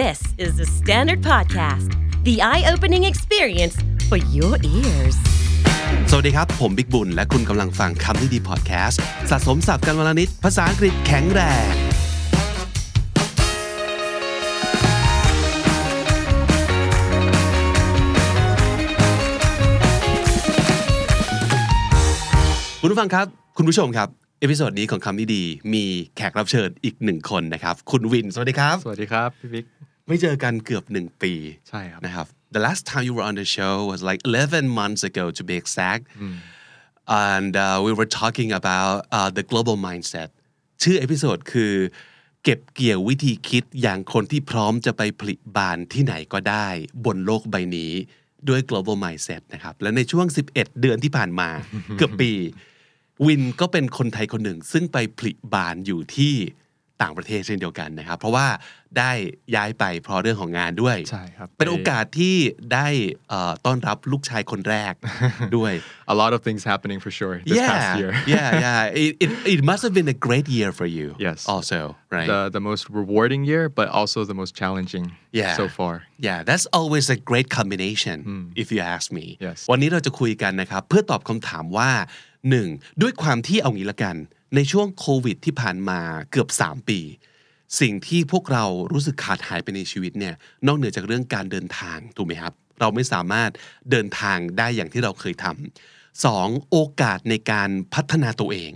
This is the Standard Podcast, the eye opening experience for your ears. สวัสดีครับ ผมบิ๊กบุญ และคุณกำลังฟังคำนี้ดีพอดแคสต์สะสมศัพท์กันวันละนิด ภาษาอังกฤษแข็งแรงคุณผู้ฟังครับ คุณผู้ชมครับ episode นี้ของคำนี้ดีมีแขกรับเชิญอีกหนึ่งคนนะครับ คุณวิน สวัสดีครับ สวัสดีครับ พี่บิ๊กไม่เจอกันเกือบหนึ่งปีใช่ครับนะครับ The last time you were on the show was like 11 months ago to be exact and uh, we were talking about uh, the global mindset ชื่อ episode คือเก็บเกี่ยววิธีคิดอย่างคนที่พร้อมจะไปผลิบานที่ไหนก็ได้ บนโลกใบนี้ด้วย global mindset นะครับ และในช่วง 11 เดือนที่ผ่านมา เกือบปี วินก็เป็นคนไทยคนหนึ่ง ซึ่งไปผลิบานอยู่ที่ต่างประเทศเช่นเดียวกันนะครับ เพราะว่าได้ย้ายไปเพราะเรื่องของงานด้วยใช่ครับเป็นโอกาสที่ได้เอ่อต้อนรับลูกชายคนแรกด้วย a lot of things happening for sure this yeah past year yeah yeah it, it it must have been a great year for you Yes. also right the the most rewarding year but also the most challenging Yeah. so far Yeah, that's always a great combination if you ask me. Yes. วันนี้เราจะคุยกันนะครับเพื่อตอบคำถามว่า 1. ด้วยความที่เอางี้ละกัน ในช่วงโควิดที่ผ่านมาเกือบ 3 ปี สิ่งที่พวกเรารู้สึกขาดหายไปในชีวิตเนี่ยนอกเหนือจากเรื่องการเดินทางถูกไหมครับ เราไม่สามารถเดินทางได้อย่างที่เราเคยทำสองโอกาสในการพัฒนาตัวเอง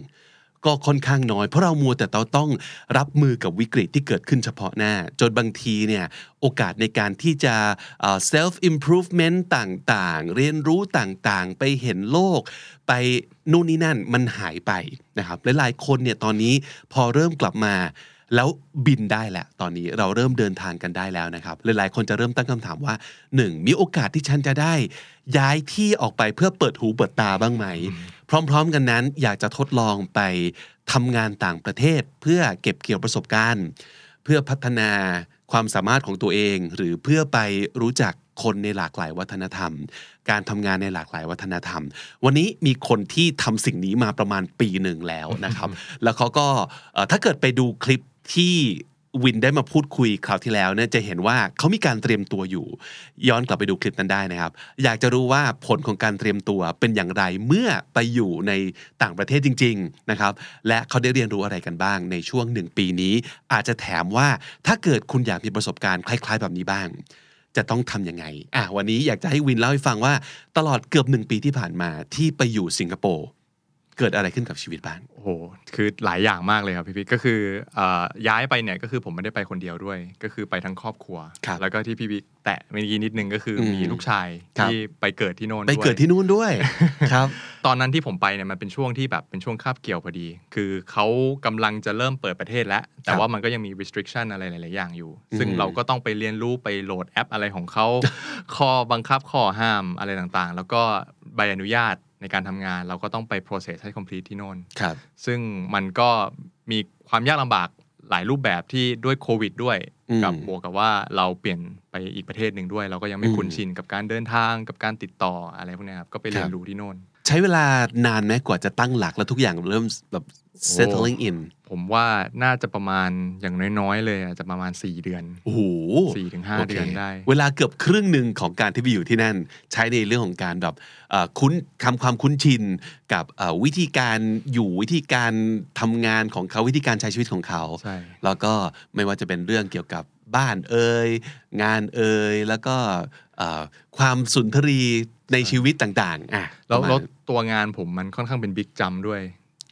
ก็ค่อนข้างน้อย เพราะเรามัวแต่เราต้องรับมือกับวิกฤตที่เกิดขึ้นเฉพาะหน้า จนบางทีเนี่ยโอกาสในการที่จะ self improvement ต่างๆ เรียนรู้ต่างๆ ไปเห็นโลก ไปนู่นนี่นั่นมันหายไปนะครับหลายๆคนเนี่ยตอนนี้พอเริ่มกลับมาแล้วบินได้แหละตอนนี้เราเริ่มเดินทางกันได้แล้วนะครับหลายๆคนจะเริ่มตั้งคำถามว่า 1. มีโอกาสที่ฉันจะได้ ย้ายที่ออกไปเพื่อเปิดหูเปิดตาบ้างไหม พร้อม ๆ กันนั้นอยากจะทดลองไปทำงานต่างประเทศ เพื่อเก็บเกี่ยวประสบการณ์ เพื่อพัฒนาความสามารถของตัวเอง หรือเพื่อไปรู้จักคนในหลากหลายวัฒนธรรม การทำงานในหลากหลายวัฒนธรรม วันนี้มีคนที่ทำสิ่งนี้มาประมาณปีหนึ่งแล้วนะครับ แล้วเขาก็ถ้าเกิดไปดูคลิปที่ วินได้มาพูดคุยคราวที่แล้วเนี่ยจะเห็นว่าเขามีการเตรียมตัวอยู่ ย้อนกลับไปดูคลิปนั้นได้นะครับ อยากจะรู้ว่าผลของการเตรียมตัวเป็นอย่างไรเมื่อไปอยู่ในต่างประเทศจริง ๆนะครับ และเขาได้เรียนรู้อะไรกันบ้างในช่วงหนึ่งปีนี้ อาจจะแถมว่าถ้าเกิดคุณอยากมีประสบการณ์คล้ายๆ แบบนี้บ้าง จะต้องทำยังไงอะวันนี้อยากจะให้วินเล่าให้ฟังว่าตลอดเกือบหนึ่งปีที่ผ่านมาที่ไปอยู่สิงคโปร์ เกิดอะไรขึ้นกับชีวิตบ้างโอ้โหคือหลายอย่างมากเลยครับพี่บิ๊กก็คือเอ่อย้ายไปเนี่ยก็คือผมไม่ได้ไปคนเดียวด้วย ก็คือไปทั้งครอบครัวครับแล้วก็ที่พี่บิ๊กแตะเมื่อกี้นิดนึงก็คืออมมีลูกชายครับที่ไปเกิดที่โน่นไปเกิดวยที่นู่นด้วยครับ ตอนนั้นที่ผมไปเนี่ยมันเป็นช่วงที่แบบเป็นช่วงคาบเกี่ยวพอดี คือเขากำลังจะเริ่มเปิดประเทศแล้ว แต่ว่ามันก็ยังมี restriction อะไรหลาย ๆ อย่างอยู่ ซึ่งอืมเราก็ต้องไปเรียนรู้ไปโหลดแอปอะไรของเขาข้อบังคับข้อห้ามอะไรต่างๆ แล้วก็ใบอนุญาต ในการทำงานเราก็ต้องไป process ให้ complete ที่โน่นครับซึ่งมันก็มีความยากลำบากหลายรูปแบบที่ด้วยโควิดด้วยอืมกับบวกกับว่าเราเปลี่ยนไปอีกประเทศหนึ่งด้วย เราก็ยังไม่อืมคุ้นชินกับการเดินทางกับการติดต่ออะไรพวกเนี้ยครับก็ไปเรียคนรับรู้ที่โน่น ใช้เวลานานไหมกว่าจะตั้งหลักแล้วทุกอย่างเริ่มแบบ settling in ผมว่าน่าจะประมาณอย่างน้อยๆ เลยอาจจะประมาณ 4 เดือนโอ้โหสี่ถึงห้าโคเดือนได้ เวลาเกือบครึ่งหนึ่งของการที่ไปอยู่ที่นั่น ใช้ในเรื่องของการแบบเอ่อคุ้นทำความคุ้นชินกับเอ่อวิธีการอยู่วิธีการทำงานของเขาวิธีการใช้ชีวิตของเขาใช่แล้วก็ไม่ว่าจะเป็นเรื่องเกี่ยวกับบ้านเอ่ยงานเอ่ยแล้วก็เอ่อความสุนทรีในชีวิตต่างๆอะแล้วประมาณแล้วตัวงานผมมันค่อนข้างเป็น big jump ด้วย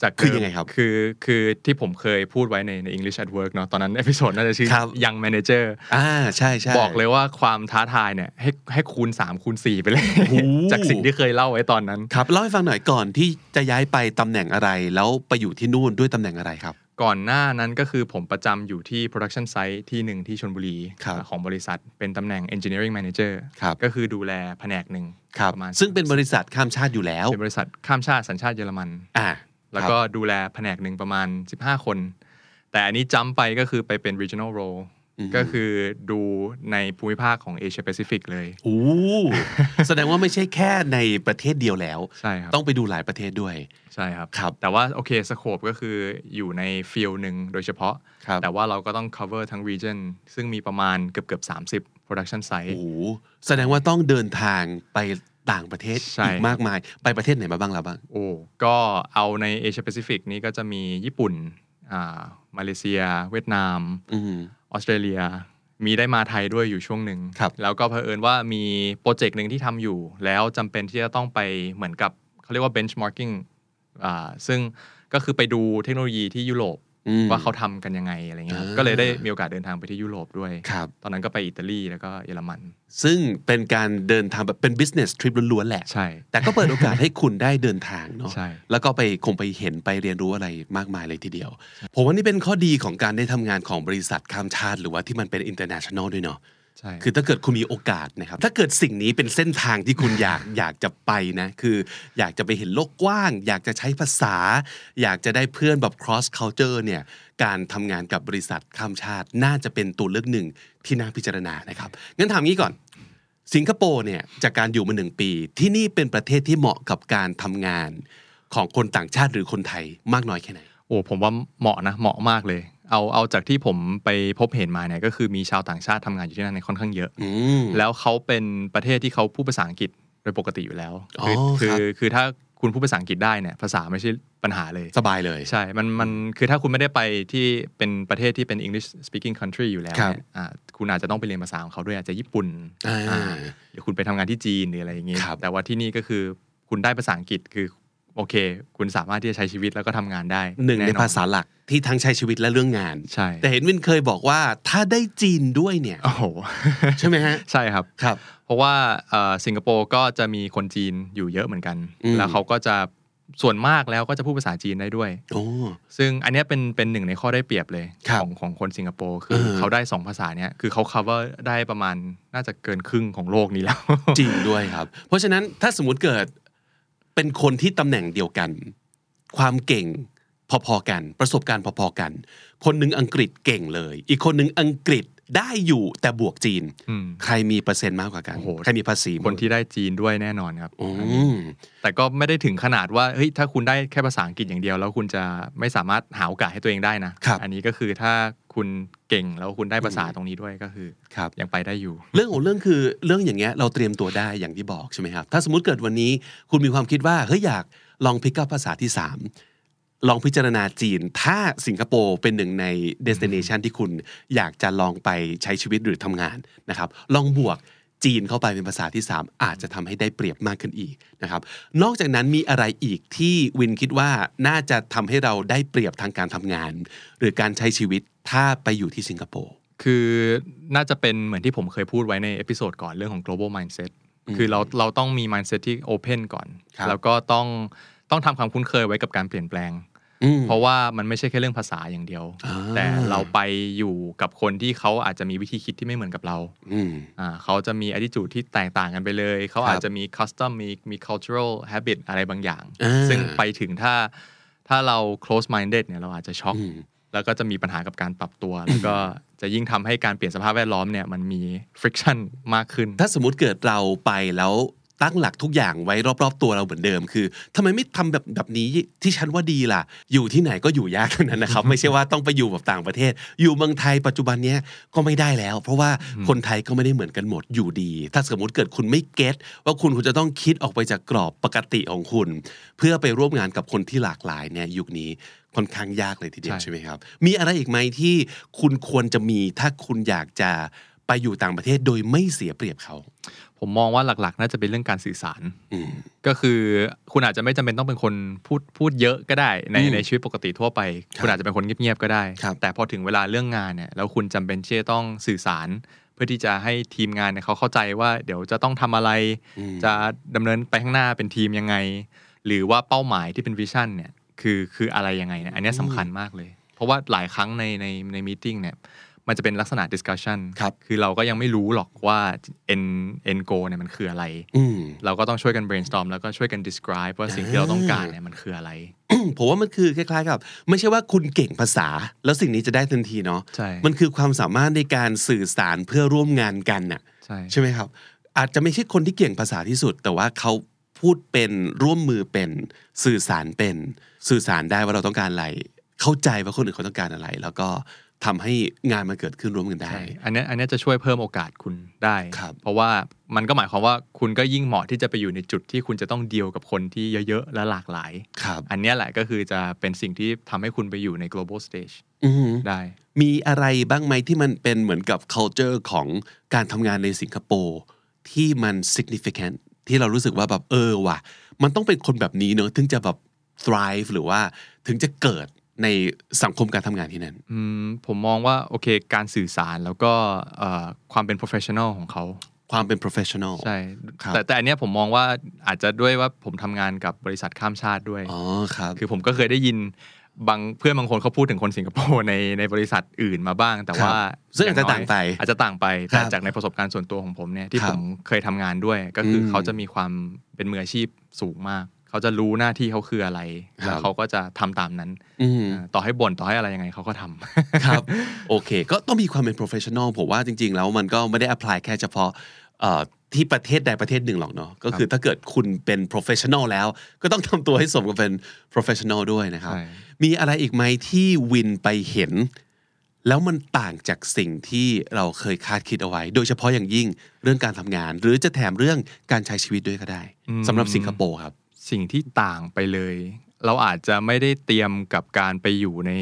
จากคือเดิมยังไงครับคือคือที่ผมเคยพูดไว้ในใน English at Work เนาะตอนนั้น episode น่าจะชื่อครับ Young Manager อ่าใช่ใช่บอกเลยว่าความท้าทายเนี่ยให้ให้คูณ 3 คูณ 4 ไปเลยโอ้โหจากสิ่งที่เคยเล่าไว้ตอนนั้นครับเล่าให้ฟังหน่อยก่อนที่จะย้ายไปตำแหน่งอะไร แล้วไปอยู่ที่นู่นด้วยตำแหน่งอะไรครับก่อนหน้านั้นก็คือผมประจำอยู่ที่ production site ที่หนึ่งที่ชนบุรีครับของบริษัทเป็นตำแหน่ง engineering manager ครับก็คือดูแลแผนกหนึ่งครับประมาณซึ่งเป็นบริษัทข้ามชาติอยู่แล้ว เป็นบริษัทข้ามชาติสัญชาติเยอรมันอ่า แล้วก็ดูแลแผนกหนึ่งประมาณ 15 คน แต่อันนี้จัมไปก็คือไปเป็น regional role ก็คือดูในภูมิภาคของเอเชียแปซิฟิกเลยโอ้แสดงว่าไม่ใช่แค่ในประเทศเดียวแล้ว ใช่ครับ ต้องไปดูหลายประเทศด้วย ใช่ครับครับ แต่ว่าโอเค scope ก็คืออยู่ใน field หนึ่งโดยเฉพาะครับแต่ว่าเราก็ต้อง cover ทั้ง region ซึ่งมีประมาณเกือบเกือบ30 production โอ้ site โหแสดงว่าต้องเดินทางไป ต่างประเทศใช่อีกมากมาย ไปประเทศไหนมาบ้างแล้วบ้างโอ้ก็เอาในเอเชียแปซิฟิกนี้ก็จะมีญี่ปุ่นอ่ามาเลเซีย เวียดนามอืมออสเตรเลีย มีได้มาไทยด้วยอยู่ช่วงหนึ่งครับแล้วก็เผอิญว่ามีโปรเจกต์หนึ่งที่ทำอยู่ แล้วจำเป็นที่จะต้องไปเหมือนกับเขาเรียกว่า benchmarking อ่าซึ่งก็คือไปดูเทคโนโลยีที่ยุโรปอืม ว่าเขาทำกันยังไงอะไรเงี้ยครับอ่าก็เลยได้มีโอกาสเดินทางไปที่ยุโรปด้วยครับตอนนั้นก็ไปอิตาลีแล้วก็เยอรมัน ซึ่งเป็นการเดินทางแบบเป็น business trip ล้วนๆแหละใช่แต่ก็เปิดโอกาสให้คุณได้เดินทางเนาะใช่แล้วก็ไปคงไปเห็นไปเรียนรู้อะไรมากมายเลยทีเดียว ผมว่านี่เป็นข้อดีของการได้ทำงานของบริษัทข้ามชาติ หรือว่าที่มันเป็น international ด้วยเนาะใช่ คือถ้าเกิดคุณมีโอกาสนะครับ ถ้าเกิดสิ่งนี้เป็นเส้นทางที่คุณอยากอยากจะไปนะ คืออยากจะไปเห็นโลกกว้าง อยากจะใช้ภาษา อยากจะได้เพื่อนแบบ cross culture เนี่ย การทำงานกับบริษัทข้ามชาติ น่าจะเป็นตัวเลือกหนึ่งที่น่าพิจารณานะครับ งั้นถามงี้ก่อน สิงคโปร์เนี่ย จากการอยู่มาหนึ่งปี ที่นี่เป็นประเทศที่เหมาะกับการทำงานของคนต่างชาติหรือคนไทยมากน้อยแค่ไหน โอ้ ผมว่าเหมาะนะ เหมาะมากเลย เอาเอาจากที่ผมไปพบเห็นมาเนี่ยก็คือมีชาวต่างชาติทำงานอยู่ที่นั่นเนี่ยค่อนข้างเยอะอืมแล้วเขาเป็นประเทศที่เขาพูดภาษาอังกฤษโดยปกติอยู่แล้วอ๋อคือครับคือคือถ้าคุณพูดภาษาอังกฤษได้เนี่ยภาษาไม่ใช่ปัญหาเลยสบายเลยใช่ มันมันคือถ้าคุณไม่ได้ไปที่เป็นประเทศที่เป็น English speaking country อยู่แล้วครับเนี่ยอ่าคุณอาจจะต้องไปเรียนภาษาของเขาด้วยอาจจะญี่ปุ่นอ่าอ่าหรือคุณไปทำงานที่จีนหรืออะไรอย่างงี้ครับแต่ว่าที่นี่ก็คือคุณได้ภาษาอังกฤษคือ โอเค คุณสามารถที่จะใช้ชีวิตแล้วก็ทำงานได้หนึ่งในแอภาษาหลักที่ทั้งใช้ชีวิตและเรื่องงานใช่แต่เห็นวินเคยบอกว่าถ้าได้จีนด้วยเนี่ยโอ้โหใช่ไหมฮะใช่ครับครับ เพราะว่าเอ่อสิงคโปร์ก็จะมีคนจีนอยู่เยอะเหมือนกันอืมแล้วเขาก็จะส่วนมากแล้วก็จะพูดภาษาจีนได้ด้วยโอ้ซึ่งอันเนี้ยเป็นเป็นหนึ่งในข้อได้เปรียบเลยครับของของคนสิงคโปร์คือเออเขาได้สองภาษาเนี้ยคือเขา cover ได้ประมาณน่าจะเกินครึ่งของโลกนี้แล้ว จริงด้วยครับ เพราะฉะนั้นถ้าสมมติเกิด เป็นคนที่ตำแหน่งเดียวกัน ความเก่งพอๆกัน ประสบการณ์พอๆกัน คนหนึ่งอังกฤษเก่งเลย อีกคนหนึ่งอังกฤษ ได้อยู่แต่บวกจีนอืมใครมีเปอร์เซ็นต์มากกว่ากันโอ้โหใครมีภาษีคนที่ได้จีนด้วยแน่นอนครับอือันนี้มแต่ก็ไม่ได้ถึงขนาดว่าเฮ้ยถ้าคุณได้แค่ภาษาอังกฤษอย่างเดียว แล้วคุณจะไม่สามารถหาโอกาสให้ตัวเองได้นะครับอันนี้ก็คือถ้าคุณเก่งแล้วคุณได้ภาษาตรงนี้ด้วยก็คือครับยังไปได้อยู่ เรื่องของเรื่องคือเรื่องอย่างเงี้ยเราเตรียมตัวได้อย่างที่บอกใช่ไหมครับ ถ้าสมมติเกิดวันนี้คุณมีความคิดว่าเฮ้ยอยากลองพิก up ภาษาที่3 ลองพิจารณาจีน ถ้าสิงคโปร์เป็นหนึ่งใน destination ที่คุณอยากจะลองไปใช้ชีวิตหรือทำงานนะครับ ลองบวกจีนเข้าไปเป็นภาษาที่ 3 อาจจะทำให้ได้เปรียบมากขึ้นอีกนะครับ นอกจากนั้นมีอะไรอีกที่วินคิดว่าน่าจะทำให้เราได้เปรียบทางการทำงาน หรือการใช้ชีวิตถ้าไปอยู่ที่สิงคโปร์คือน่าจะเป็นเหมือนที่ผมเคยพูดไว้ใน episode ก่อนเรื่องของ global mindset คือเราเราต้องมี mindset ที่ open ก่อนครับแล้วก็ต้องต้องทำความคุ้นเคยไว้กับการเปลี่ยนแปลงอืม เพราะว่ามันไม่ใช่แค่เรื่องภาษาอย่างเดียวอ่าแต่เราไปอยู่กับคนที่เขาอาจจะมีวิธีคิดที่ไม่เหมือนกับเราอืมอ่าเขาจะมี attitude ที่แตกต่างกันไปเลย เขาครับอาจจะมี custom มีมี cultural habit อะไรบางอย่างอ่าซึ่งไปถึงถ้าถ้าเรา close minded เนี่ยเราอาจจะช็อกอืมแล้วก็จะมีปัญหากับการปรับตัว แล้วก็จะยิ่งทำให้การเปลี่ยนสภาพแวดล้อมเนี่ยมันมี friction มากขึ้น ถ้าสมมติเกิดเราไปแล้ว ตั้งหลักทุกอย่างไว้รอบๆตัวเราเหมือนเดิม คือทำไมไม่ทำแบบแบบนี้ที่ฉันว่าดีล่ะ อยู่ที่ไหนก็อยู่ยากเท่านั้นนะครับ ไม่ใช่ว่าต้องไปอยู่แบบต่างประเทศ อยู่เมืองไทยปัจจุบันเนี้ยก็ไม่ได้แล้ว เพราะว่าคนไทยก็ไม่ได้เหมือนกันหมดอยู่ดี ถ้าสมมติเกิดคุณไม่เก็ตว่าคุณคุณจะต้องคิดออกไปจากกรอบปกติของคุณ เพื่อไปร่วมงานกับคนที่หลากหลายเนี่ยยุคนี้ค่อนข้างยากเลยทีเดียวใช่ใช่ไหมครับ มีอะไรอีกไหมที่คุณควรจะมีถ้าคุณอยากจะไปอยู่ต่างประเทศโดยไม่เสียเปรียบเขา ผมมองว่าหลักๆ น่าจะเป็นเรื่องการสื่อสารอืมก็คือคุณอาจจะไม่จำเป็นต้องเป็นคนพูดพูดเยอะก็ได้ ในอืมในชีวิตปกติทั่วไปครับคุณอาจจะเป็นคนเงียบๆก็ได้ครับแต่พอถึงเวลาเรื่องงานเนี่ยแล้วคุณจำเป็นที่จะต้องสื่อสาร เพื่อที่จะให้ทีมงานเนี่ยเขาเข้าใจว่า เดี๋ยวจะต้องทำอะไรอืมจะดำเนินไปข้างหน้าเป็นทีมยังไง หรือว่าเป้าหมายที่เป็น vision เนี่ยคือคืออะไรยังไงเนี่ยอันเนี้ยสำคัญมากเลย เพราะว่าหลายครั้งในในใน meeting เนี่ย มันจะเป็นลักษณะ discussion ครับคือเราก็ยังไม่รู้หรอกว่า end end goal เนี่ยมันคืออะไรอืมเราก็ต้องช่วยกัน brainstorm แล้วก็ช่วยกัน describe ว่าสิ่งที่เราต้องการเนี่ยมันคืออะไรอืมผมว่ามันคือคล้ายๆกับ ไม่ใช่ว่าคุณเก่งภาษา แล้วสิ่งนี้จะได้ทันทีเนาะใช่มันคือความสามารถในการสื่อสารเพื่อร่วมงานกันน่ะใช่ใช่ไหมครับ อาจจะไม่ใช่คนที่เก่งภาษาที่สุด แต่ว่าเขาพูดเป็นร่วมมือเป็นสื่อสารเป็นสื่อสารได้ว่าเราต้องการอะไร เข้าใจว่าคนอื่นเขาต้องการอะไร แล้วก็ ทำให้งานมันเกิดขึ้นร่วมกันได้ใช่อันเนี้ยอันเนี้ยจะช่วยเพิ่มโอกาสคุณได้ครับเพราะว่ามันก็หมายความว่าคุณก็ยิ่งเหมาะที่จะไปอยู่ในจุดที่คุณจะต้องดีลกับคนที่เยอะๆ และหลากหลายครับอันเนี้ยแหละก็คือจะเป็นสิ่งที่ทำให้คุณไปอยู่ใน global stage อือหือได้ มีอะไรบ้างไหมที่มันเป็นเหมือนกับ culture ของการทำงานในสิงคโปร์ที่มัน significant ที่เรารู้สึกว่าแบบเออว่ะ มันต้องเป็นคนแบบนี้เนอะถึงจะแบบ thrive หรือว่าถึงจะเกิด ในสังคมการทำงานที่นั่นอืมผมมองว่าโอเคการสื่อสารแล้วก็เอ่อความเป็น professional ของเขาความเป็น professional ใช่ครับแต่แต่อันเนี้ยผมมองว่าอาจจะด้วยว่าผมทำงานกับบริษัทข้ามชาติด้วยอ๋อครับคือผมก็เคยได้ยินบางเพื่อนบางคนเขาพูดถึงคนสิงคโปร์ในในบริษัทอื่นมาบ้าง แต่ว่าครับซึ่งอาจจะย่น้ยต่างไปอาจจะต่างไปครัแต่บจากในประสบการณ์ส่วนตัวของผมเนี่ยที่ครัผบมเคยทำงานด้วย ก็คืออมเขาจะมีความเป็นมืออาชีพสูงมาก เขาจะรู้หน้าที่เขาคืออะไรครับแล้วเขาก็จะทำตามนั้นอืมเออต่อให้บ่นต่อให้อะไรยังไงเขาก็ทำครับ โอเค ก็ต้องมีความเป็น professional ผมว่าจริง ๆ แล้วมันก็ไม่ได้ apply แค่เฉพาะเอ่อที่ประเทศใดประเทศหนึ่งหรอกเนาะก็คือถ้าเกิดคุณเป็น professional แล้ว ก็ต้องทำตัวให้สมกับเป็น professional ด้วยนะครับใช่มีอะไรอีกไหมที่วินไปเห็น แล้วมันต่างจากสิ่งที่เราเคยคาดคิดเอาไว้ โดยเฉพาะอย่างยิ่งเรื่องการทำงาน หรือจะแถมเรื่องการใช้ชีวิตด้วยก็ได้สำหรับสิงคโปร์ครับ สิ่งที่ต่างไปเลย เราอาจจะไม่ได้เตรียมกับการไปอยู่ใน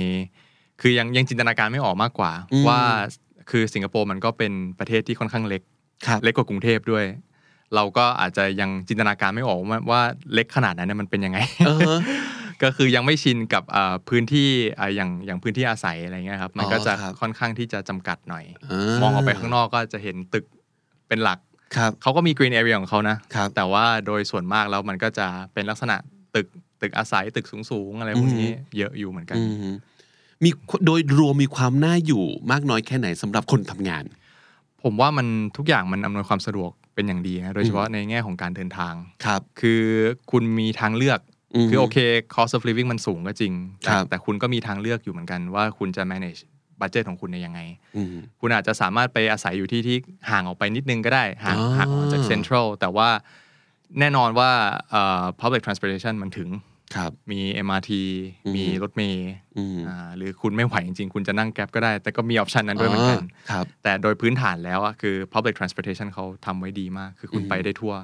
คือยังยังจินตนาการไม่ออกมากกว่าอืมว่าคือสิงคโปร์มันก็เป็นประเทศที่ค่อนข้างเล็กครับเล็กกว่ากรุงเทพด้วย เราก็อาจจะยังจินตนาการไม่ออกว่าว่าเล็กขนาดนั้นเนยมันเป็นยังไงเออฮะก็คือยังไม่ชินกับอ่าพื้นที่อ่าอย่างอย่างพื้นที่อาศัยอะไรเงี้ยครับ มันก็จะอ๋อครับค่อนข้างที่จะจำกัดหน่อยอ่ามมองออกไปข้างนอกก็จะเห็นตึกเป็นหลัก ครับเขาก็มี green area ของเขานะครับแต่ว่าโดยส่วนมากแล้วมันก็จะเป็นลักษณะตึกตึกอาศัยตึกสูงๆอะไรพวกนี้เยอะอยู่เหมือนกันอืมมีโดยรวมมีความน่าอยู่มากน้อยแค่ไหนสำหรับคนทำงาน ผมว่ามันทุกอย่างมันอำนวยความสะดวกเป็นอย่างดีนะโดยเฉพาะในแง่ของการเดินทางครับ คือคุณมีทางเลือกอืมคือโอเค cost of living มันสูงก็จริงแต่ครับแต่คุณก็มีทางเลือกอยู่เหมือนกันว่าคุณจะ manage budget ของคุณในยังไงอืมคุณอาจจะสามารถไปอาศัยอยู่ที่ที่ห่างออกไปนิดนึงก็ได้ห่างอ๋อห่างออกจาก central แต่ว่าแน่นอนว่าเอ่อ public transportation มันถึงครับมี MRT อืมมีรถเมล์อืมอ่าหรือคุณไม่ไหวจริงๆ คุณจะนั่งแกร็บก็ได้ แต่ก็มีออปชันนั้นด้วยเหมือนกันครับแต่โดยพื้นฐานแล้วอะคือ public transportation เขาทำไว้ดีมาก คือคุณอืมไปได้ทั่ว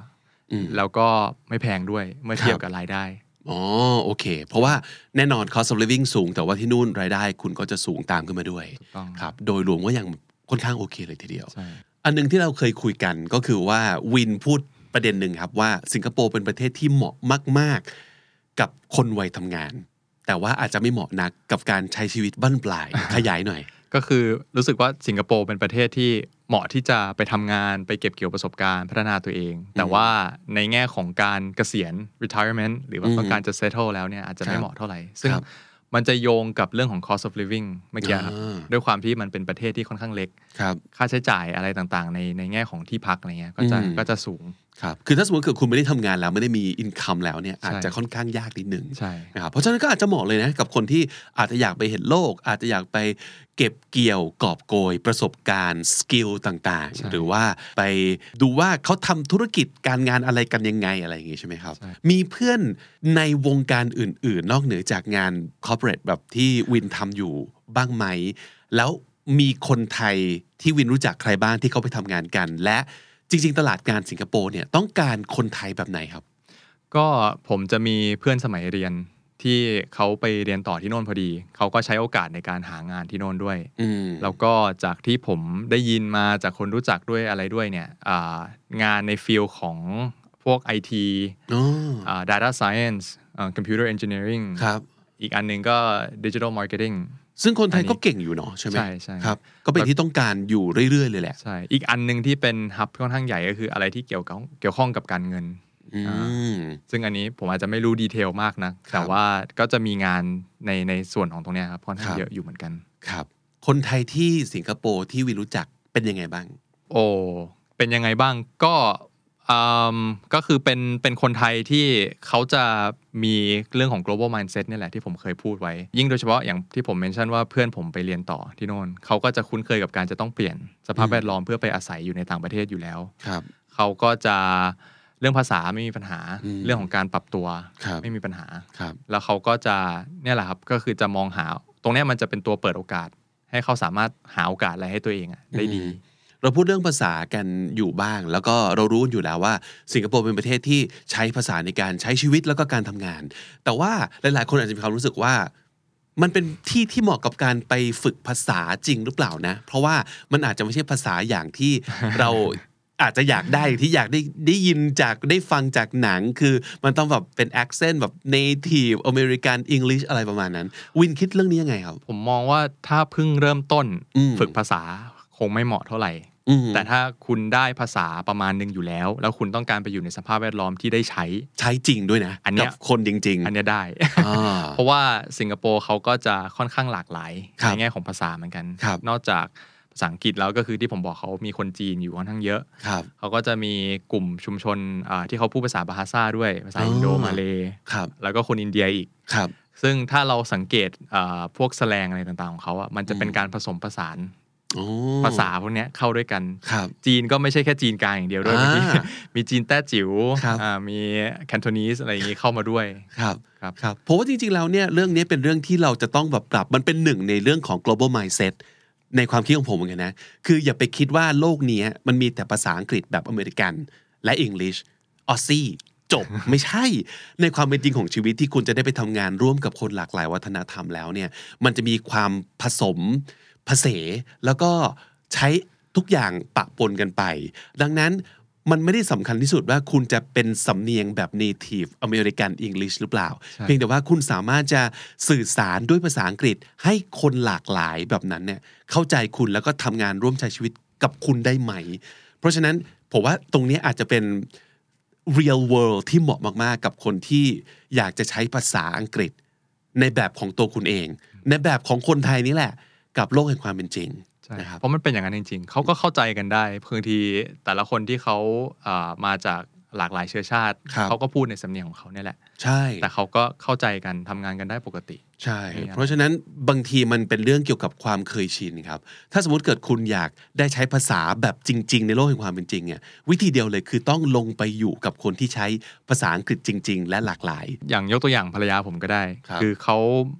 อืมแล้วก็ไม่แพงด้วยเมื่อเทียบครับกับรายได้ อ๋อโอเค เพราะว่าแน่นอน cost of living สูง แต่ว่าที่นู่นรายได้คุณก็จะสูงตามขึ้นมาด้วยถูกต้องครับโดยรวมก็ยังค่อนข้างโอเคเลยทีเดียวใช่อันหนึงที่เราเคยคุยกันก็คือว่าวินพูดประเด็นหนึ่งครับว่าสิงคโปร์เป็นประเทศที่เหมาะมาก ๆ กับคนวัยทำงาน แต่ว่าอาจจะไม่เหมาะนักกับการใช้ชีวิตบั้นปลายขยายหน่อย ก็คือรู้สึกว่าสิงคโปร์เป็นประเทศที่เหมาะที่จะไปทำงานไปเก็บเกี่ยวประสบการณ์พัฒนาตัวเอง แต่ว่าในแง่ของการเกษียณ retirement หรือว่าอืมต้องการจะ settle แล้วเนี่ยอาจจะครัไม่บเหมาะเท่าไหร่ ซึ่งครับมันจะโยงกับเรื่องของ cost of living เมื่อกี้ครับอ่าด้วยความที่มันเป็นประเทศที่ค่อนข้างเล็กครับค่าใช้จ่ายอะไรต่างๆ ในในแง่ของที่พักอะไรเงี้ยก็จะอืมก็จะสูง ครับคือถ้าสมมติเกิดคุณไม่ได้ทำงานแล้วไม่ได้มีอินคัมแล้วเนี่ยอาจจะค่อนข้างยากนิดหนึ่งใช่นะครับเพราะฉะนั้นก็อาจจะเหมาะเลยนะกับคนที่อาจจะอยากไปเห็นโลก อาจจะอยากไปเก็บเกี่ยวกอบโกย ประสบการณ์สกิลต่างใช่ๆหรือว่าไปดูว่าเขาทำธุรกิจการงานอะไรกันยังไงอะไรอย่างงี้ใช่ไหมครับใช่มีเพื่อนในวงการอื่น ๆ นอกเหนือจากงาน corporate แบบที่วินทำอยู่บ้างไหม แล้วมีคนไทยที่วินรู้จักใครบ้างที่เขาไปทำงานกันและ จริง ๆ ตลาดงานสิงคโปร์เนี่ยต้องการคนไทยแบบไหนครับ ก็ผมจะมีเพื่อนสมัยเรียนที่เขาไปเรียนต่อที่โน่นพอดี เขาก็ใช้โอกาสในการหางานที่โน่นด้วยอืมแล้วก็จากที่ผมได้ยินมาจากคนรู้จักด้วยอะไรด้วยเนี่ยอ่างานในฟิลของพวก IT อ๋ออ่า data science อ่า computer engineering ครับอีกอันหนึงก็ digital marketing ซึ่งคนไทยอันนี้ก็เก่งอยู่เนาะใช่ไหมใช่ใช่ครับก็เป็นที่ต้องการอยู่เรื่อยๆเลยแหละใช่อีกอันหนึงที่เป็นฮับค่อนข้างใหญ่ก็คืออะไรที่เกี่ยวกับเกี่ยวข้องกับการเงินอืมซึ่งอันนี้ผมอาจจะไม่รู้ดีเทลมากนะครับแต่ว่าก็จะมีงานในในส่วนของตรงเนี้ยครับค่อนข้าครังบเยอะอยู่เหมือนกันครับ คนไทยที่สิงคโปร์ที่วินรู้จักเป็นยังไงบ้าง โอ้เป็นยังไงบ้างก็อืม ก็คือเป็นเป็นคนไทยที่เขาจะมีเรื่องของ global mindset เนี่ยแหละที่ผมเคยพูดไว้ ยิ่งโดยเฉพาะอย่างที่ผมเมนชั่นว่าเพื่อนผมไปเรียนต่อที่โน่นเขาก็จะคุ้นเคยกับการจะต้องเปลี่ยนสภาพแวดล้อมเพื่อไปอาศัยอยู่ในต่างประเทศอยู่แล้วครับเขาก็จะเรื่องภาษาไม่มีปัญหาอืมเรื่องของการปรับตัวครับไม่มีปัญหาครับแล้วเขาก็จะเนี่ยแหละครับก็คือจะมองหา ตรงเนี้ยมันจะเป็นตัวเปิดโอกาส ให้เขาสามารถหาโอกาสอะไรให้ตัวเองอะได้ดีอืม เราพูดเรื่องภาษากันอยู่บ้าง แล้วก็เรารู้อยู่แล้วว่า สิงคโปร์เป็นประเทศที่ใช้ภาษาในการใช้ชีวิตแล้วก็การทำงาน แต่ว่าหลาย ๆ คนอาจจะมีความรู้สึกว่า มันเป็นที่ที่เหมาะกับการไปฝึกภาษาจริงหรือเปล่านะ เพราะว่ามันอาจจะไม่ใช่ภาษาอย่างที่เราอาจจะอยากได้ที่อยากได้ได้ยินจากได้ฟังจากหนังคือมันต้องแบบเป็น accent แบบ native American English อะไรประมาณนั้น วินคิดเรื่องนี้ยังไงครับ ผมมองว่าถ้าเพิ่งเริ่มต้นอืมฝึกภาษา คงไม่เหมาะเท่าไหร่อืมแต่ถ้าคุณได้ภาษาประมาณหนึ่งอยู่แล้ว แล้วคุณต้องการไปอยู่ในสภาพแวดล้อมที่ได้ใช้ ใช้จริงด้วยนะอันเนี้ยกับคนจริง ๆ อันเนี้ยได้อ่าเพราะว่าสิงคโปร์เขาก็จะค่อนข้างหลากหลายครับในแง่ของภาษาเหมือนกันครับนอกจากภาษาอังกฤษแล้วก็คือที่ผมบอกเขามีคนจีนอยู่ค่อนข้างเยอะครับเขาก็จะมีกลุ่มชุมชนอ่าที่เขาพูดภาษาบาฮาซาด้วยภาษาอ๋ออิอินโดมาเลครับแล้วก็คนอินเดียอีกครับซึ่งถ้าเราสังเกตอ่าพวกแสลงอะไรต่างๆของเขาอะมันจะเป็นอืมการผสมผสานโอ้ ภาษาพวกเนี้ยเข้าด้วยกันครับจีนก็ไม่ใช่แค่จีนกลางอย่างเดียวด้วยอ่าเมื่อกี้มีจีนแต้จิ๋วครับอ่ามีแคนโทนีสอะไรอย่างงี้เข้ามาด้วยครับครับครับเพราะว่าจริงๆแล้วเนี่ยเรื่องนี้เป็นเรื่องที่เราจะต้องแบบปรับมันเป็นหนึ่งในเรื่องของ global mindset ในความคิดของผมเหมือนกันนะ คืออย่าไปคิดว่าโลกนี้มันมีแต่ภาษาอังกฤษแบบอเมริกัน และ English ออสซี่จบไม่ใช่ในความเป็นจริงของชีวิตที่คุณจะได้ไปทำงานร่วมกับคนหลากหลายวัฒนธรรมแล้วเนี่ยมันจะมีความผสม ผสมแล้วก็ใช้ทุกอย่างปะปนกันไป ดังนั้นมันไม่ได้สำคัญที่สุดว่าคุณจะเป็นสำเนียงแบบ native American English หรือเปล่าใช่เพียงแต่ว่าคุณสามารถจะสื่อสารด้วยภาษาอังกฤษให้คนหลากหลายแบบนั้นเนี่ยเข้าใจคุณแล้วก็ทำงานร่วมใช้ชีวิตกับคุณได้ไหม เพราะฉะนั้นผมว่าตรงนี้อาจจะเป็น real world ที่เหมาะมาก ๆ กับคนที่อยากจะใช้ภาษาอังกฤษ ในแบบของตัวคุณเอง ในแบบของคนไทยนี่แหละ กับโลกแห่งความเป็นจริงใช่นะครับเพราะมันเป็นอย่างนั้นจริง ๆ เขาก็เข้าใจกันได้บางทีแต่ละคนที่เขาอ่ามาจากหลากหลายเชื้อชาติครับเขาก็พูดในสำเนียงของเขาเนี่ยแหละ ใช่ แต่เขาก็เข้าใจกันทำงานกันได้ปกติ ใช่ไม่มีอะไรเพราะฉะนั้นบางทีมันเป็นเรื่องเกี่ยวกับความเคยชินครับ ถ้าสมมติเกิดคุณอยากได้ใช้ภาษาแบบจริง ๆ ในโลกแห่งความเป็นจริงเนี่ยวิธีเดียวเลยคือต้องลงไปอยู่กับคนที่ใช้ภาษาอังกฤษจริง ๆ และหลากหลาย อย่างยกตัวอย่างภรรยาผมก็ได้ครับอเขา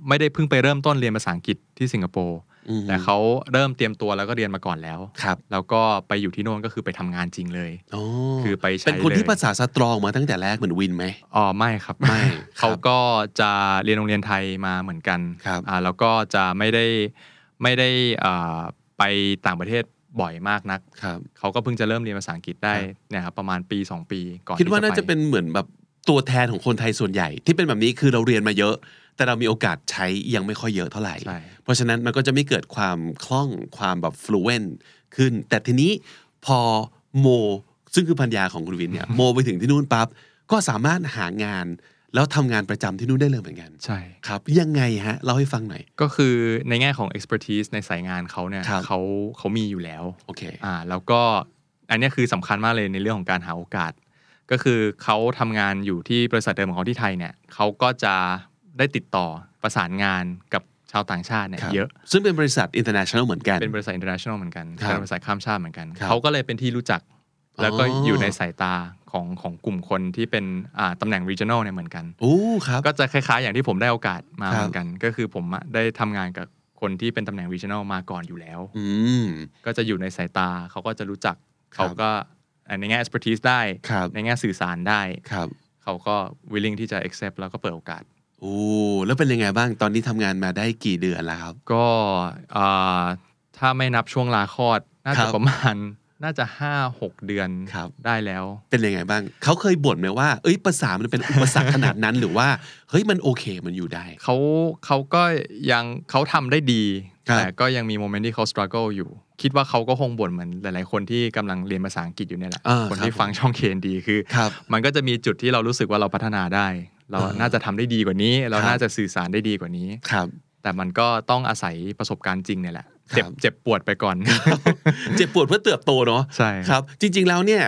ไม่ได้เพิ่งไปเริ่มต้นเรียนภาษาอังกฤษที่สิงคโปร์อืม แต่เขาเริ่มเตรียมตัวแล้วก็เรียนมาก่อนแล้วครับ แล้วก็ไปอยู่ที่โน่นก็คือไปทำงานจริงเลยอ๋อคือไปใช้เป็นคนที่เลยภาษาสตรองมาตั้งแต่แรกเหมือนวินไหมอ๋อไม่ครับไม่เขาก็จะเรียนโรงเรียนไทยมาเหมือนกันครับอ่าแล้วก็จะไม่ได้ไม่ได้อ่าไปต่างประเทศบ่อยมากนักครับเขาก็เพิ่งจะเริ่มเรียนภาษาอังกฤษได้ครับเนี่ยครับประมาณปี 2 ปีก่อนคิดว่าที่น่าจะไปเป็นเหมือนแบบตัวแทนของคนไทยส่วนใหญ่ ที่เป็นแบบนี้คือเราเรียนมาเยอะ แต่เรามีโอกาสใช้ยังไม่ค่อยเยอะเท่าไหร่ใช่เพราะฉะนั้นมันก็จะไม่เกิดความคล่องความแบบ fluent ขึ้น แต่ทีนี้พอโม ซึ่งคือพันยาของคุณวินเนี่ยโมไปถึงที่นู่นปั๊บก็สามารถหางานแล้วทำงานประจำที่นู่นได้เลยเหมือนกันใช่ครับยังไงฮะเล่าให้ฟังหน่อย ก็คือในแง่ของ expertise ในสายงานเขาเนี่ยครับเขาเขามีอยู่แล้วโอเคอ่าแล้วก็อันเนี้ยคือสำคัญมากเลยในเรื่องของการหาโอกาส ก็คือเขาทำงานอยู่ที่บริษัทเดิมของเขาที่ไทยเนี่ยเขาก็จะ ได้ติดต่อประสานงานกับชาวต่างชาติเนี่ยครับเยอะ ซึ่งเป็นบริษัท international เหมือนกัน เป็นบริษัท international เหมือนกันครับเป็นบริษัทข้ามชาติเหมือนกันครับเขาก็เลยเป็นที่รู้จักอ๋อแล้วก็อยู่ในสายตาของของกลุ่มคนที่เป็นอ่าตำแหน่ง regional เนี่ยเหมือนกันโอ้ครับก็จะคล้ายๆ อย่างที่ผมได้โอกาสมาครับเหมือนกัน ก็คือผมอะได้ทำงานกับคนที่เป็นตำแหน่ง regional มาก่อนอยู่แล้วอืมก็จะอยู่ในสายตาเขาก็จะรู้จักครับเขาก็อ่าในแง่ expertise ได้ครับในแง่สื่อสารได้ครับเขาก็ willing ที่จะ accept แล้วก็เปิดโอกาส โอ้แล้วเป็นยังไงบ้างตอนนี้ทำงานมาได้กี่เดือนแล้วครับ ก็อ่าถ้าไม่นับช่วงลาคลอดน่าครัจะบ ประมาณน่าจะห้าหกเดือนครับ ได้แล้ว เป็นยังไงบ้าง เขาเคยบ่นไหมว่า เอ้ยภาษามันเป็นอุปสรรคขนาดนั้น หรือว่า เฮ้ย มันโอเค มันอยู่ได้ เขาเขาก็ยังเขาทำได้ดี ครับ แต่ก็ยังมีโมเมนต์ที่เขา struggle อยู่ คิดว่าเขาก็คงบ่นเหมือนหลาย ๆ คนที่กำลังเรียนภาษาอังกฤษอยู่เนี่ยแหละ อ่าคนครับที่ฟังช่องเคนดีคือ ครับ มันก็จะมีจุดที่เรารู้สึกว่าเราพัฒนาได้ เราอ่าน่าจะทำได้ดีกว่านี้ เราครับน่าจะสื่อสารได้ดีกว่านี้ครับ แต่มันก็ต้องอาศัยประสบการณ์จริงเนี่ยแหละเจ็บครับเจ็บปวดไปก่อน เจ็บปวดเพื่อเติบโตเนาะใช่ครับ จริง ๆแล้วเนี่ย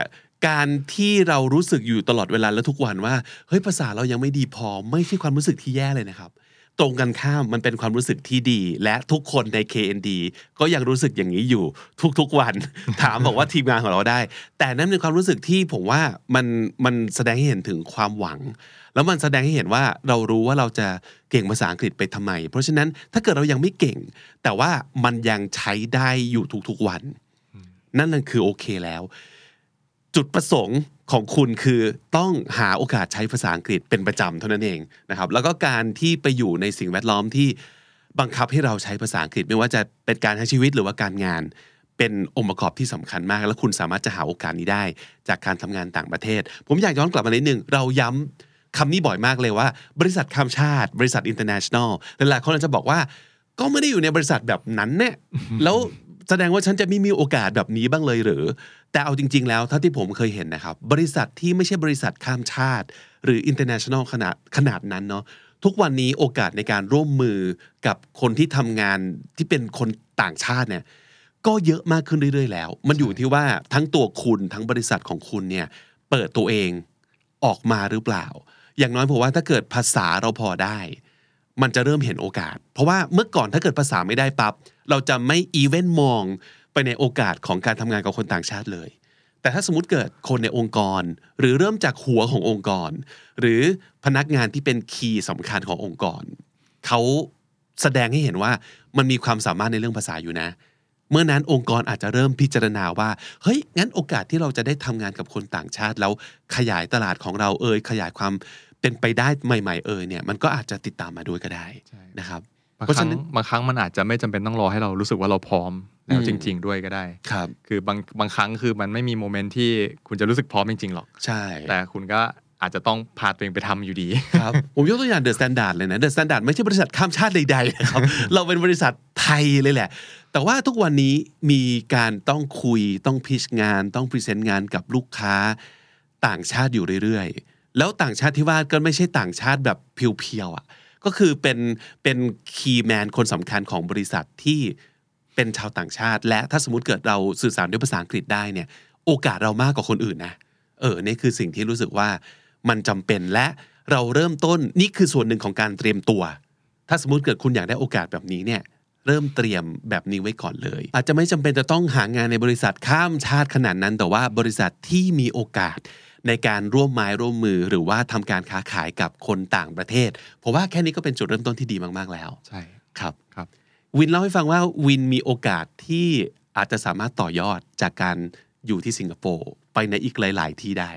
การที่เรารู้สึกอยู่ตลอดเวลาและทุกวันว่าเฮ้ยภาษาเรายังไม่ดีพอไม่ใช่ความรู้สึกที่แย่เลยนะครับ ตรงกันข้ามมันเป็นความรู้สึกที่ดี และทุกคนใน KND ก็ยังรู้สึกอย่างนี้อยู่ทุกๆวัน ถามบอกว่าทีมงานของเราได้ แต่นั่นเป็นความรู้สึกที่ผมว่ามันมันแสดงให้เห็นถึงความหวัง แล้วมันแสดงให้เห็นว่าเรารู้ว่าเราจะเก่งภาษาอังกฤษไปทำไม เพราะฉะนั้นถ้าเกิดเรายังไม่เก่ง แต่ว่ามันยังใช้ได้อยู่ทุกๆวัน นั่นนั่นคือโอเคแล้ว จุดประสงค์ของคุณคือต้องหาโอกาสใช้ภาษาอังกฤษเป็นประจำเท่านั้นเองนะครับ แล้วก็การที่ไปอยู่ในสิ่งแวดล้อมที่บังคับให้เราใช้ภาษาอังกฤษ ไม่ว่าจะเป็นการใช้ชีวิตหรือว่าการงาน เป็นองค์ประกอบที่สำคัญมาก แล้วคุณสามารถจะหาโอกาสนี้ได้ จากการทำงานต่างประเทศ ผมอยากย้อนกลับมานิดนึงเราย้ำ คำนี้บ่อยมากเลยว่า บริษัทข้ามชาติ บริษัท international หลายๆคนอาจจะบอกว่า ก็ไม่ได้อยู่ในบริษัทแบบนั้นเนี่ยแล้วแสดงว่าฉันจะไม่มีโอกาสแบบนี้บ้างเลยหรือ แต่เอาจริง ๆ แล้วเท่าที่ผมเคยเห็นนะครับ บริษัทที่ไม่ใช่บริษัทข้ามชาติ หรือ international ขนาดขนาดนั้นเนาะทุกวันนี้โอกาสในการร่วมมือกับคนที่ทำงานที่เป็นคนต่างชาติเนี่ยก็เยอะมากขึ้นเรื่อยๆ แล้ว มันอยู่ที่ว่าทั้งตัวคุณทั้งบริษัทของคุณเนี่ยเปิดตัวเองออกมาหรือเปล่า อย่างน้อยผมว่าถ้าเกิดภาษาเราพอได้ มันจะเริ่มเห็นโอกาส เพราะว่าเมื่อก่อนถ้าเกิดภาษาไม่ได้ปั๊บเราจะไม่อีเวนมองไปในโอกาสของการทำงานกับคนต่างชาติเลย แต่ถ้าสมมติเกิดคนในองค์กร หรือเริ่มจากหัวขององค์กร หรือพนักงานที่เป็นคีย์สำคัญขององค์กรเขาแสดงให้เห็นว่ามันมีความสามารถในเรื่องภาษาอยู่นะเมื่อนั้นองค์กรอาจจะเริ่มพิจารณาว่า เฮ้ย งั้นโอกาสที่เราจะได้ทำงานกับคนต่างชาติ แล้วขยายตลาดของเราเอ่ยขยายความเป็นไปได้ใหม่ ๆ เอ่ยเนี่ยมันก็อาจจะติดตามมาด้วยก็ได้ใช่นะครับบางเพราะครั้ฉะงนั้นบางครั้งมันอาจจะไม่จำเป็นต้องรอให้เรารู้สึกว่าเราพร้อมแล้วอืมจริง ๆ ด้วยก็ได้ครับคือบางบางครั้งคือมันไม่มีโมเมนต์ที่คุณจะรู้สึกพร้อมจริงๆหรอกใช่ แต่คุณก็ อาจจะต้องพาตัวเองไปทำอยู่ดีครับผมยกตัวอย่าง The Standard เลยนะ The Standard ไม่ใช่บริษัทข้ามชาติใดๆนะครับเราเป็นบริษัทไทยเลยแหละ แต่ว่าทุกวันนี้มีการต้องคุยต้อง pitch งาน ต้อง present งานกับลูกค้าต่างชาติอยู่เรื่อยๆ แล้วต่างชาติที่ว่าก็ไม่ใช่ต่างชาติแบบ pure ๆอะก็คือเป็นเป็น key man คนสำคัญของบริษัทที่เป็นชาวต่างชาติ และถ้าสมมติเกิดเราสื่อสารด้วยภาษาอังกฤษได้เนี่ย โอกาสเรามากกว่าคนอื่นนะเออนี่คือสิ่งที่รู้สึกว่า มันจำเป็นและเราเริ่มต้นนี่คือส่วนหนึ่งของการเตรียมตัว ถ้าสมมติเกิดคุณอยากได้โอกาสแบบนี้เนี่ยเริ่มเตรียมแบบนี้ไว้ก่อนเลย อาจจะไม่จำเป็นจะต้องหางานในบริษัทข้ามชาติขนาดนั้น แต่ว่าบริษัทที่มีโอกาสในการร่วมไม้ร่วมมือ หรือว่าทำการค้าขายกับคนต่างประเทศเพราะว่าแค่นี้ก็เป็นจุดเริ่มต้นที่ดีมากๆแล้ว ใช่ครับครับ วินเล่าให้ฟังว่าวินมีโอกาสที่อาจจะสามารถต่อยอดจากการอยู่ที่สิงคโปร์ไปในอีกหลาย ๆ ที่ได้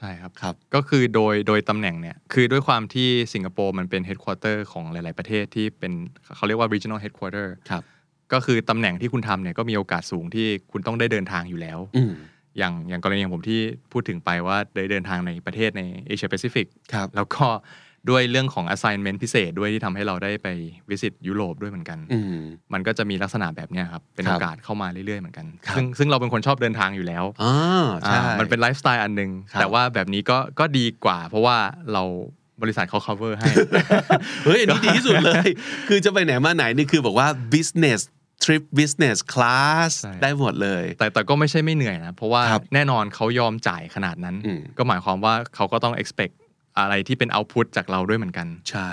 ใช่ครับครับ ก็คือโดยโดยตำแหน่งเนี่ย คือด้วยความที่สิงคโปร์มันเป็น headquarter ของหลาย ๆ ประเทศที่เป็นเขาเรียกว่า regional headquarter ครับก็คือตำแหน่งที่คุณทำเนี่ยก็มีโอกาสสูงที่คุณต้องได้เดินทางอยู่แล้วอืมอย่างอย่างกรณีของผมที่พูดถึงไปว่าได้เดินทางในประเทศในเอเชียแปซิฟิกครับแล้วก็ ด้วยเรื่องของ assignment พิเศษด้วยที่ทำให้เราได้ไปวิสิตยุโรปด้วยเหมือนกันอืมมันก็จะมีลักษณะแบบเนี้ยครับ เป็นครัโอบกาสเข้ามาเรื่อยๆเหมือนกันครับซึ่งซึ่งเราเป็นคนชอบเดินทางอยู่แล้วอ่าใช่อ่ามันเป็นไลฟ์สไตล์อันหนึ่งครับแต่ว่าแบบนี้ก็ก็ดีกว่า เพราะว่าเราบริษัทเขา cover ให้ เฮ้ยอันนี้ดีที่สุดเลย คือจะไปไหนมาไหนนี่คือบอกว่า business trip business class ใช่ได้หมดเลย แต่แต่ก็ไม่ใช่ไม่เหนื่อยนะ เพราะว่าครับแน่นอนเขายอมจ่ายขนาดนั้นอืมก็หมายความว่าเขาก็ต้อง expect อะไรที่เป็น output จากเราด้วยเหมือนกัน ใช่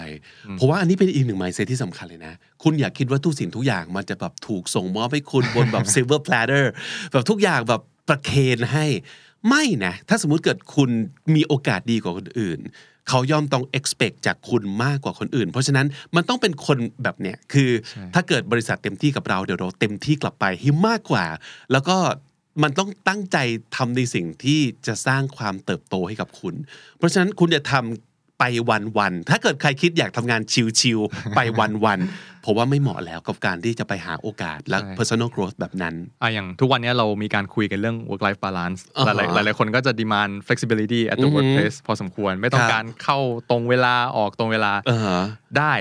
เพราะว่าอันนี้เป็นอีกหนึ่ง mindset ที่สำคัญเลยนะ คุณอยากคิดว่าทุกสิ่งทุกอย่างมันจะแบบถูกส่งมอบให้คุณบนแบบ silver platter แบบทุกอย่างแบบประเคนให้ ไม่นะ ถ้าสมมุติเกิดคุณมีโอกาสดีกว่าคนอื่น เขาย่อมต้อง expect จากคุณมากกว่าคนอื่น เพราะฉะนั้นมันต้องเป็นคนแบบเนี้ยคือใช่ถ้าเกิดบริษัทเต็มที่กับเราเดี๋ยวเราเต็มที่กลับไปให้มากกว่า แล้วก็ มันต้องตั้งใจทำในสิ่งที่จะสร้างความเติบโตให้กับคุณ เพราะฉะนั้นคุณจะทำไปวันๆถ้าเกิดใครคิดอยากทำงานชิวๆไปวันๆผมว่าไม่เหมาะแล้วกับการที่จะไปหาโอกาสและใช่ personal growth แบบนั้นอะอย่างทุกวันนี้เรามีการคุยกันเรื่อง work life balance อ่าหฮะลายๆหลายๆคนก็จะ demand flexibility at อื the อฮึ workplace พอสมควร ไม่ต้อคงรับการเข้าตรงเวลาออกตรงเวลาเออฮะได้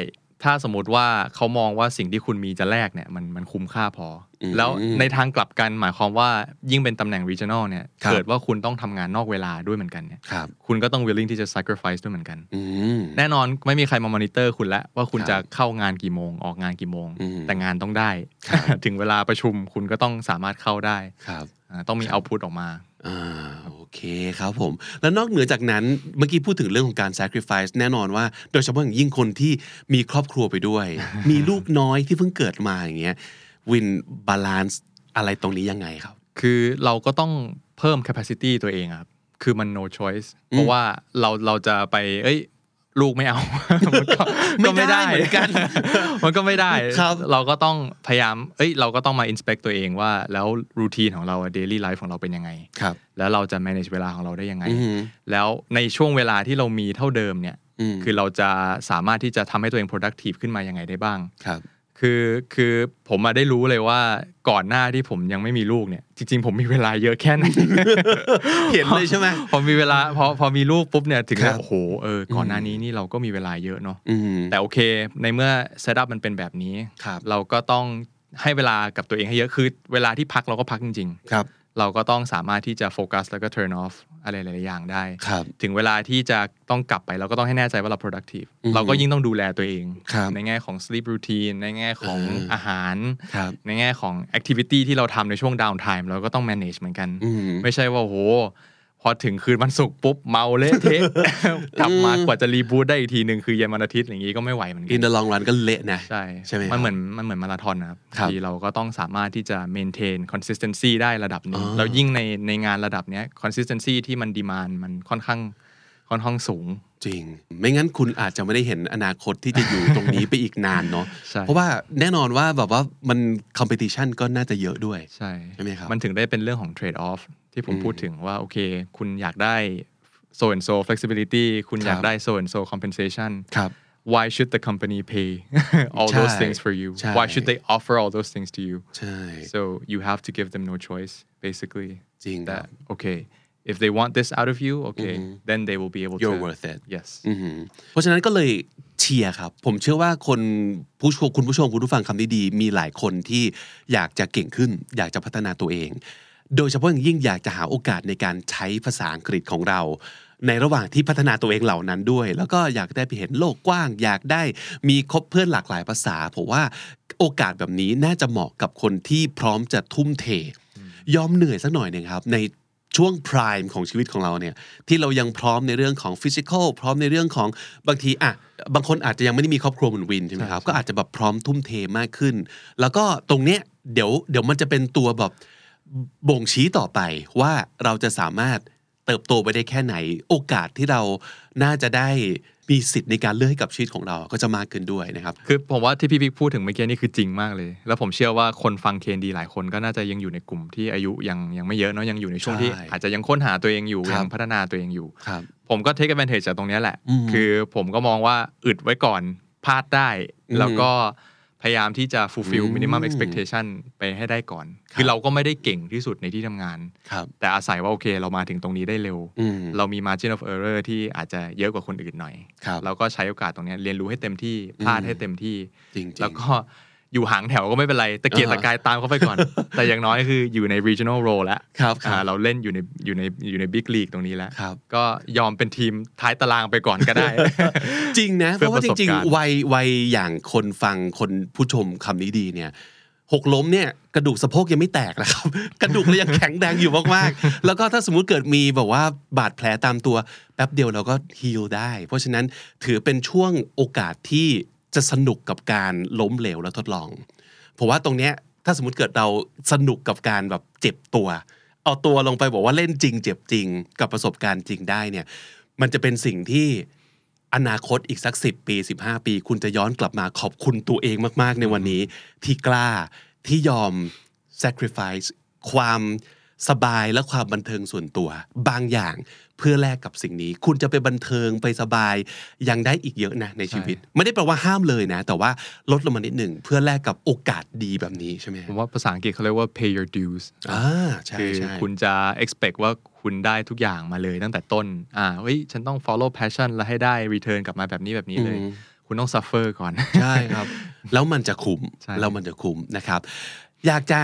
ถ้าสมมติว่าเขามองว่าสิ่งที่คุณมีจะแลกเนี่ยมันมันคุ้มค่าพออมแล้วในทางกลับกันหมายความว่ายิ่งเป็นตำแหน่ง regional เนี่ยครับเกิดว่าคุณต้องทำงานนอกเวลาด้วยเหมือนกันเนี่ยครับคุณก็ต้อง willing ที่จะ sacrifice ด้วยเหมือนกันอืมแน่นอนไม่มีใครมามอนิเตอร์คุณแล้วว่าคุณครับจะเข้างานกี่โมงออกงานกี่โมงอืมแต่งานต้องได้ครับถึงเวลาประชุมคุณก็ต้องสามารถเข้าได้ครับอ่าต้องมีเอาพุตออกมา อ่าโอเคครับผม แล้วนอกเหนือจากนั้นเมื่อกี้พูดถึงเรื่องของการ sacrifice แน่นอนว่า โดยเฉพาะอย่างยิ่งคนที่มีครอบครัวไปด้วย มีลูกน้อยที่เพิ่งเกิดมาอย่างเงี้ยวิน balance อะไรตรงนี้ยังไงครับ คือเราก็ต้องเพิ่ม capacity ตัวเองอะครับ คือมัน no choice เพราะว่าเราเราจะไป เอ้ย ลูกไม่เอามันก็ไม่ได้เหมือนกัน มันก็ไม่ได้ครับเราก็ต้องพยายาม เอ้ย เราก็ต้องมา inspect ตัวเองว่า แล้ว routine ของเราอะ daily life ของเราเป็นยังไงครับ แล้วเราจะ manage เวลาของเราได้ยังไงอือหือแล้วในช่วงเวลาที่เรามีเท่าเดิมเนี่ยอืมคือเราจะสามารถที่จะทำให้ตัวเอง productive ขึ้นมายังไงได้บ้างครับ คือคือผมมาได้รู้เลยว่าก่อนหน้าที่ผมยังไม่มีลูกเนี่ย จริง ๆ ผมมีเวลาเยอะแค่ไหนเห็นเลยใช่ไหมพอมีเวลาพอพอมีลูกปุ๊บเนี่ยถึงครับโอ้โหเออก่อนหน้านี้นี่เราก็มีเวลาเยอะเนาะอืมแต่โอเค ในเมื่อ setup มันเป็นแบบนี้ครับเราก็ต้องให้เวลากับตัวเองให้เยอะคือเวลาที่พักเราก็พักจริงครับๆ เราก็ต้องสามารถที่จะโฟกัสแล้วก็ turn off อะไรหลายๆอย่างได้ครับถึงเวลาที่จะต้องกลับไปเราก็ต้องให้แน่ใจว่าเรา productive อือฮึเราก็ยิ่งต้องดูแลตัวเองครับในแง่ของ sleep routine ในแง่ของอ่าอาหารครับในแง่ของ activity ที่เราทำในช่วง down time เราก็ต้อง manage เหมือนกันอืมไม่ใช่ว่าโหพ อถึงคืนวันศุกร์ปุ๊บเมาเละเทะกลับมากว่าจะรีบูตได้อีกทีหนึ่งคือเย็นวันอาทิตย์อย่างนี้ก็ไม่ไหวเหมือนกั in the long run ก็เละนะใช่ใช่ไหมครับมันเหมือนมันเหมือนมาราธอนนะครับครับทีเราก็ต้องสามารถที่จะ maintain consistency ได้ระดับหนึงอ๋อแล้วยิ่งในในงานระดับเนี้ย consistency ที่มัน demand มันค่อนข้างค่อนข้างสูงจริง ไม่งั้นคุณอาจจะไม่ได้เห็นอนาคตที่จะอยู่ตรงนี้ไปอีกนานเนาะใช่เพราะว่าแน่นอนว่าแบบว่ามัน competition ก็น่าจะเยอะด้วยใช่ใช่ไหมครับมันถึงได้เป็นเรื่องของ trade off ที่ผมอื มพูดถึงว่า โอเค คุณอยากได้ so and so flexibility คุณอยากครับได้ so and so compensation ครับ why should the company pay all those ใช่ things for you ใช่ why should they offer all those things to you ใช่ so you have to give them no choice basically จริงครับ that okay if they want this out of you okay then they will be able You're to worth it yes อือหือเพราะฉะนั้นก็เลยเชียร์ครับ ผมเชื่อว่าคนผู้ชมคุณผู้ชมคุณผู้ฟังคำนี้ดี มีหลายคนที่อยากจะเก่งขึ้น อยากจะพัฒนาตัวเอง โดยเฉพาะอย่างยิ่งอยากจะหาโอกาสในการใช้ภาษาอังกฤษของเรา ในระหว่างที่พัฒนาตัวเองเหล่านั้นด้วย แล้วก็อยากได้ไปเห็นโลกกว้าง อยากได้มีคบเพื่อนหลากหลายภาษาผมว่าโอกาสแบบนี้น่าจะเหมาะกับคนที่พร้อมจะทุ่มเท ยอมเหนื่อยสักหน่อยหนึ่งครับ ในช่วง prime ของชีวิตของเราเนี่ยที่เรายังพร้อมในเรื่องของ physical พร้อมในเรื่องของบางทีอะบางคนอาจจะยังไม่ได้มีครอบครัวเหมือนวินใช่ไหมครับก็อาจจะแบบพร้อมทุ่มเทมากขึ้น แล้วก็ตรงเนี้ยเดี๋ยวเดี๋ยวมันจะเป็นตัวแบบ บ่งชี้ต่อไปว่าเราจะสามารถเติบโตไปได้แค่ไหน โอกาสที่เราน่าจะได้มีสิทธิ์ในการเลือกให้กับชีวิตของเราก็จะมากขึ้นด้วยนะครับ คือผมว่าที่พี่บิ๊กพูดถึงเมื่อกี้นี่คือจริงมากเลย แล้วผมเชื่อว่าคนฟังเคนดีหลายคนก็น่าจะยังอยู่ในกลุ่มที่อายุยังยังไม่เยอะเนาะยังอยู่ในช่วงที่ใช่อาจจะยังค้นหาตัวเองอยู่ครับยังพัฒนาตัวเองอยู่ครับผมก็เทค advantage จากตรงเนี้ยแหละอืมคือผมก็มองว่าอึดไว้ก่อนพลาดได้อืมแล้วก็พ ยายามที่จะ fulfill อืม minimum expectation ไปให้ได้ก่อน คือเราก็ไม่ได้เก่งที่สุดในที่ทำงานครับแต่อาศัยว่าโอเคเรามาถึงตรงนี้ได้เร็วอืมเรามี margin of error ที่อาจจะเยอะกว่าคนอื่นหน่อยครับเราก็ใช้โอกาสตรงเนี้ยเรียนรู้ให้เต็มที่พลาดให้เต็มที่จริงๆแล้วก็ อยู่หางแถวก็ไม่เป็นไรตะเกียกอ่าฮะตะกายตามเขาไปก่อน แต่อย่างน้อยคืออยู่ใน regional role แล้วครับครับอ่าเราเล่นอยู่ในอยู่ในอยู่ใน big league ตรงนี้แล้วครับก็ยอมเป็นทีมท้ายตารางไปก่อนก็ได้ จริงนะ เพเพื่อราะว่าจประสบริงการณ์ๆวัยวัยอย่างคนฟังคนผู้ชมคำนี้ดีเนี่ยหกล้มเนี่ยกระดูกสะโพกยังไม่แตกนะครับ กระดูกเรายังแข็งแรงอยู่มากๆ แล้วก็ถ้าสมมุติเกิดมีแบบว่าบาดแผลตามตัวแป๊บเดียวเราก็ฮีลได้ เพราะฉะนั้นถือเป็นช่วงโอกาสที่ จะสนุกกับการล้มเหลวและทดลอง ผมว่าตรงเนี้ยถ้าสมมติเกิดเราสนุกกับการแบบเจ็บตัว เอาตัวลงไปบอกว่าเล่นจริง เจ็บจริง กับประสบการณ์จริงได้เนี่ย มันจะเป็นสิ่งที่อนาคตอีกสัก 10 ปี 15 ปี คุณจะย้อนกลับมาขอบคุณตัวเองมาก ๆ ในวันนี้ ที่กล้าที่ยอม sacrifice ความสบายและความบันเทิงส่วนตัว บางอย่าง เพื่อแลกกับสิ่งนี้ คุณจะไปบันเทิงไปสบายยังได้อีกเยอะนะในชีวิต ไม่ได้แปลว่าห้ามเลยนะ แต่ว่าลดลงมานิดหนึ่งเพื่อแลกกับโอกาสดีแบบนี้ใช่ไหมผมว่าภาษาอังกฤษเขาเรียกว่า pay your dues อ่าใช่คือใช่คุณจะ expect ว่าคุณได้ทุกอย่างมาเลยตั้งแต่ต้นอ่าเฮ้ยฉันต้อง follow passion แล้วให้ได้ return กลับมาแบบนี้แบบนี้เลยอืมคุณต้อง suffer ก่อนใช่ครับ แล้วมันจะคุ้มใช่แล้วมันจะคุ้มนะครับ อยากจะ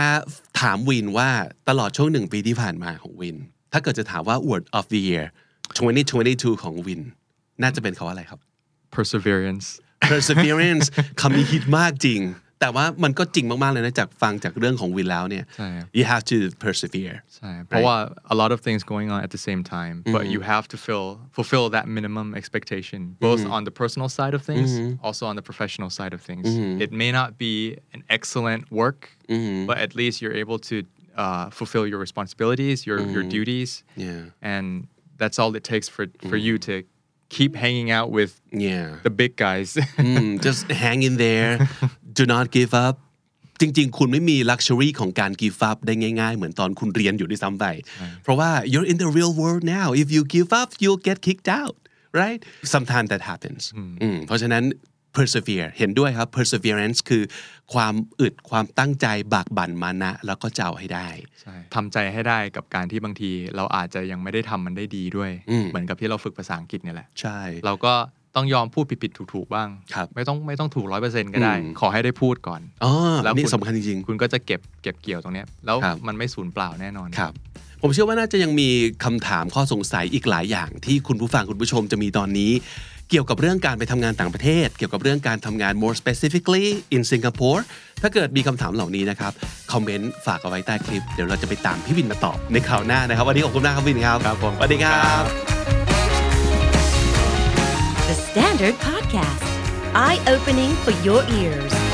ถามวินว่าตลอดช่วงหนึ่งปีที่ผ่านมาของวิน ถ้าเกิดจะถามว่า word of the year 2022 ของวิน น่าจะเป็นคาว่าอะไรครับ perseverance perseverance คำนี้ฮิตมากจริง แต่ว่ามันก็จริงมาก ๆ เลยนะ จากฟังจากเรื่องของวินแล้วเนี่ยใช่ครับ you have to persevere ใช่เพราะว่า a lot of things going on at the same time but you have to fill fulfill that minimum expectation both on the personal side of things also on the professional side of things it may not be an excellent work but at least you're able to uh, fulfill your responsibilities your your duties Yeah. and that's all it takes for for you to keep hanging out with yeah the big guys Mm, just hang in there do not give up จริง ๆ คุณไม่มี luxury ของการ give up ได้ง่าย ๆ เหมือนตอนคุณเรียนอยู่ด้วยซ้ำไป เพราะว่า you're in the real world now if you give up you'll get kicked out right sometimes that happens อืมเพราะฉะนั้น persevere เห็นด้วยครับ perseverance คือความอึดความตั้งใจบากบั่นมานะ แล้วก็จะเอาให้ได้ใช่ทำใจให้ได้กับการที่บางที เราอาจจะยังไม่ได้ทำมันได้ดีด้วย เหมือนกับที่เราฝึกภาษาอังกฤษเนี่ยแหละใช่ เราก็ต้องยอมพูดผิดๆถูกๆบ้างครับไม่ต้องไม่ต้องถูกร้อยเปอร์เซ็นต์ก็ได้อืมขอให้ได้พูดก่อนอ๋ออันนี่คุณสำคัญจริงๆ คุณก็จะเก็บเก็บเกี่ยวตรงเนี้ยแล้วครับมันไม่สูญเปล่าแน่นอนครับผมเชื่อว่าน่าจะยังมีคำถามข้อสงสัยอีกหลายอย่างที่คุณผู้ฟังคุณผู้ชมจะมีตอนนี้ เกี่ยวกับเรื่องการไปทำงานต่างประเทศ เกี่ยวกับเรื่องการทำงาน more specifically in Singapore ถ้าเกิดมีคำถามเหล่านี้นะครับคอมเมนต์ฝากเอาไว้ใต้คลิป เดี๋ยวเราจะไปตามพี่วินมาตอบในคราวหน้านะครับ วันนี้ขอบคุณมากครับวินครับครับผมสวัสดีครับ The Standard Podcast, eye opening for your ears.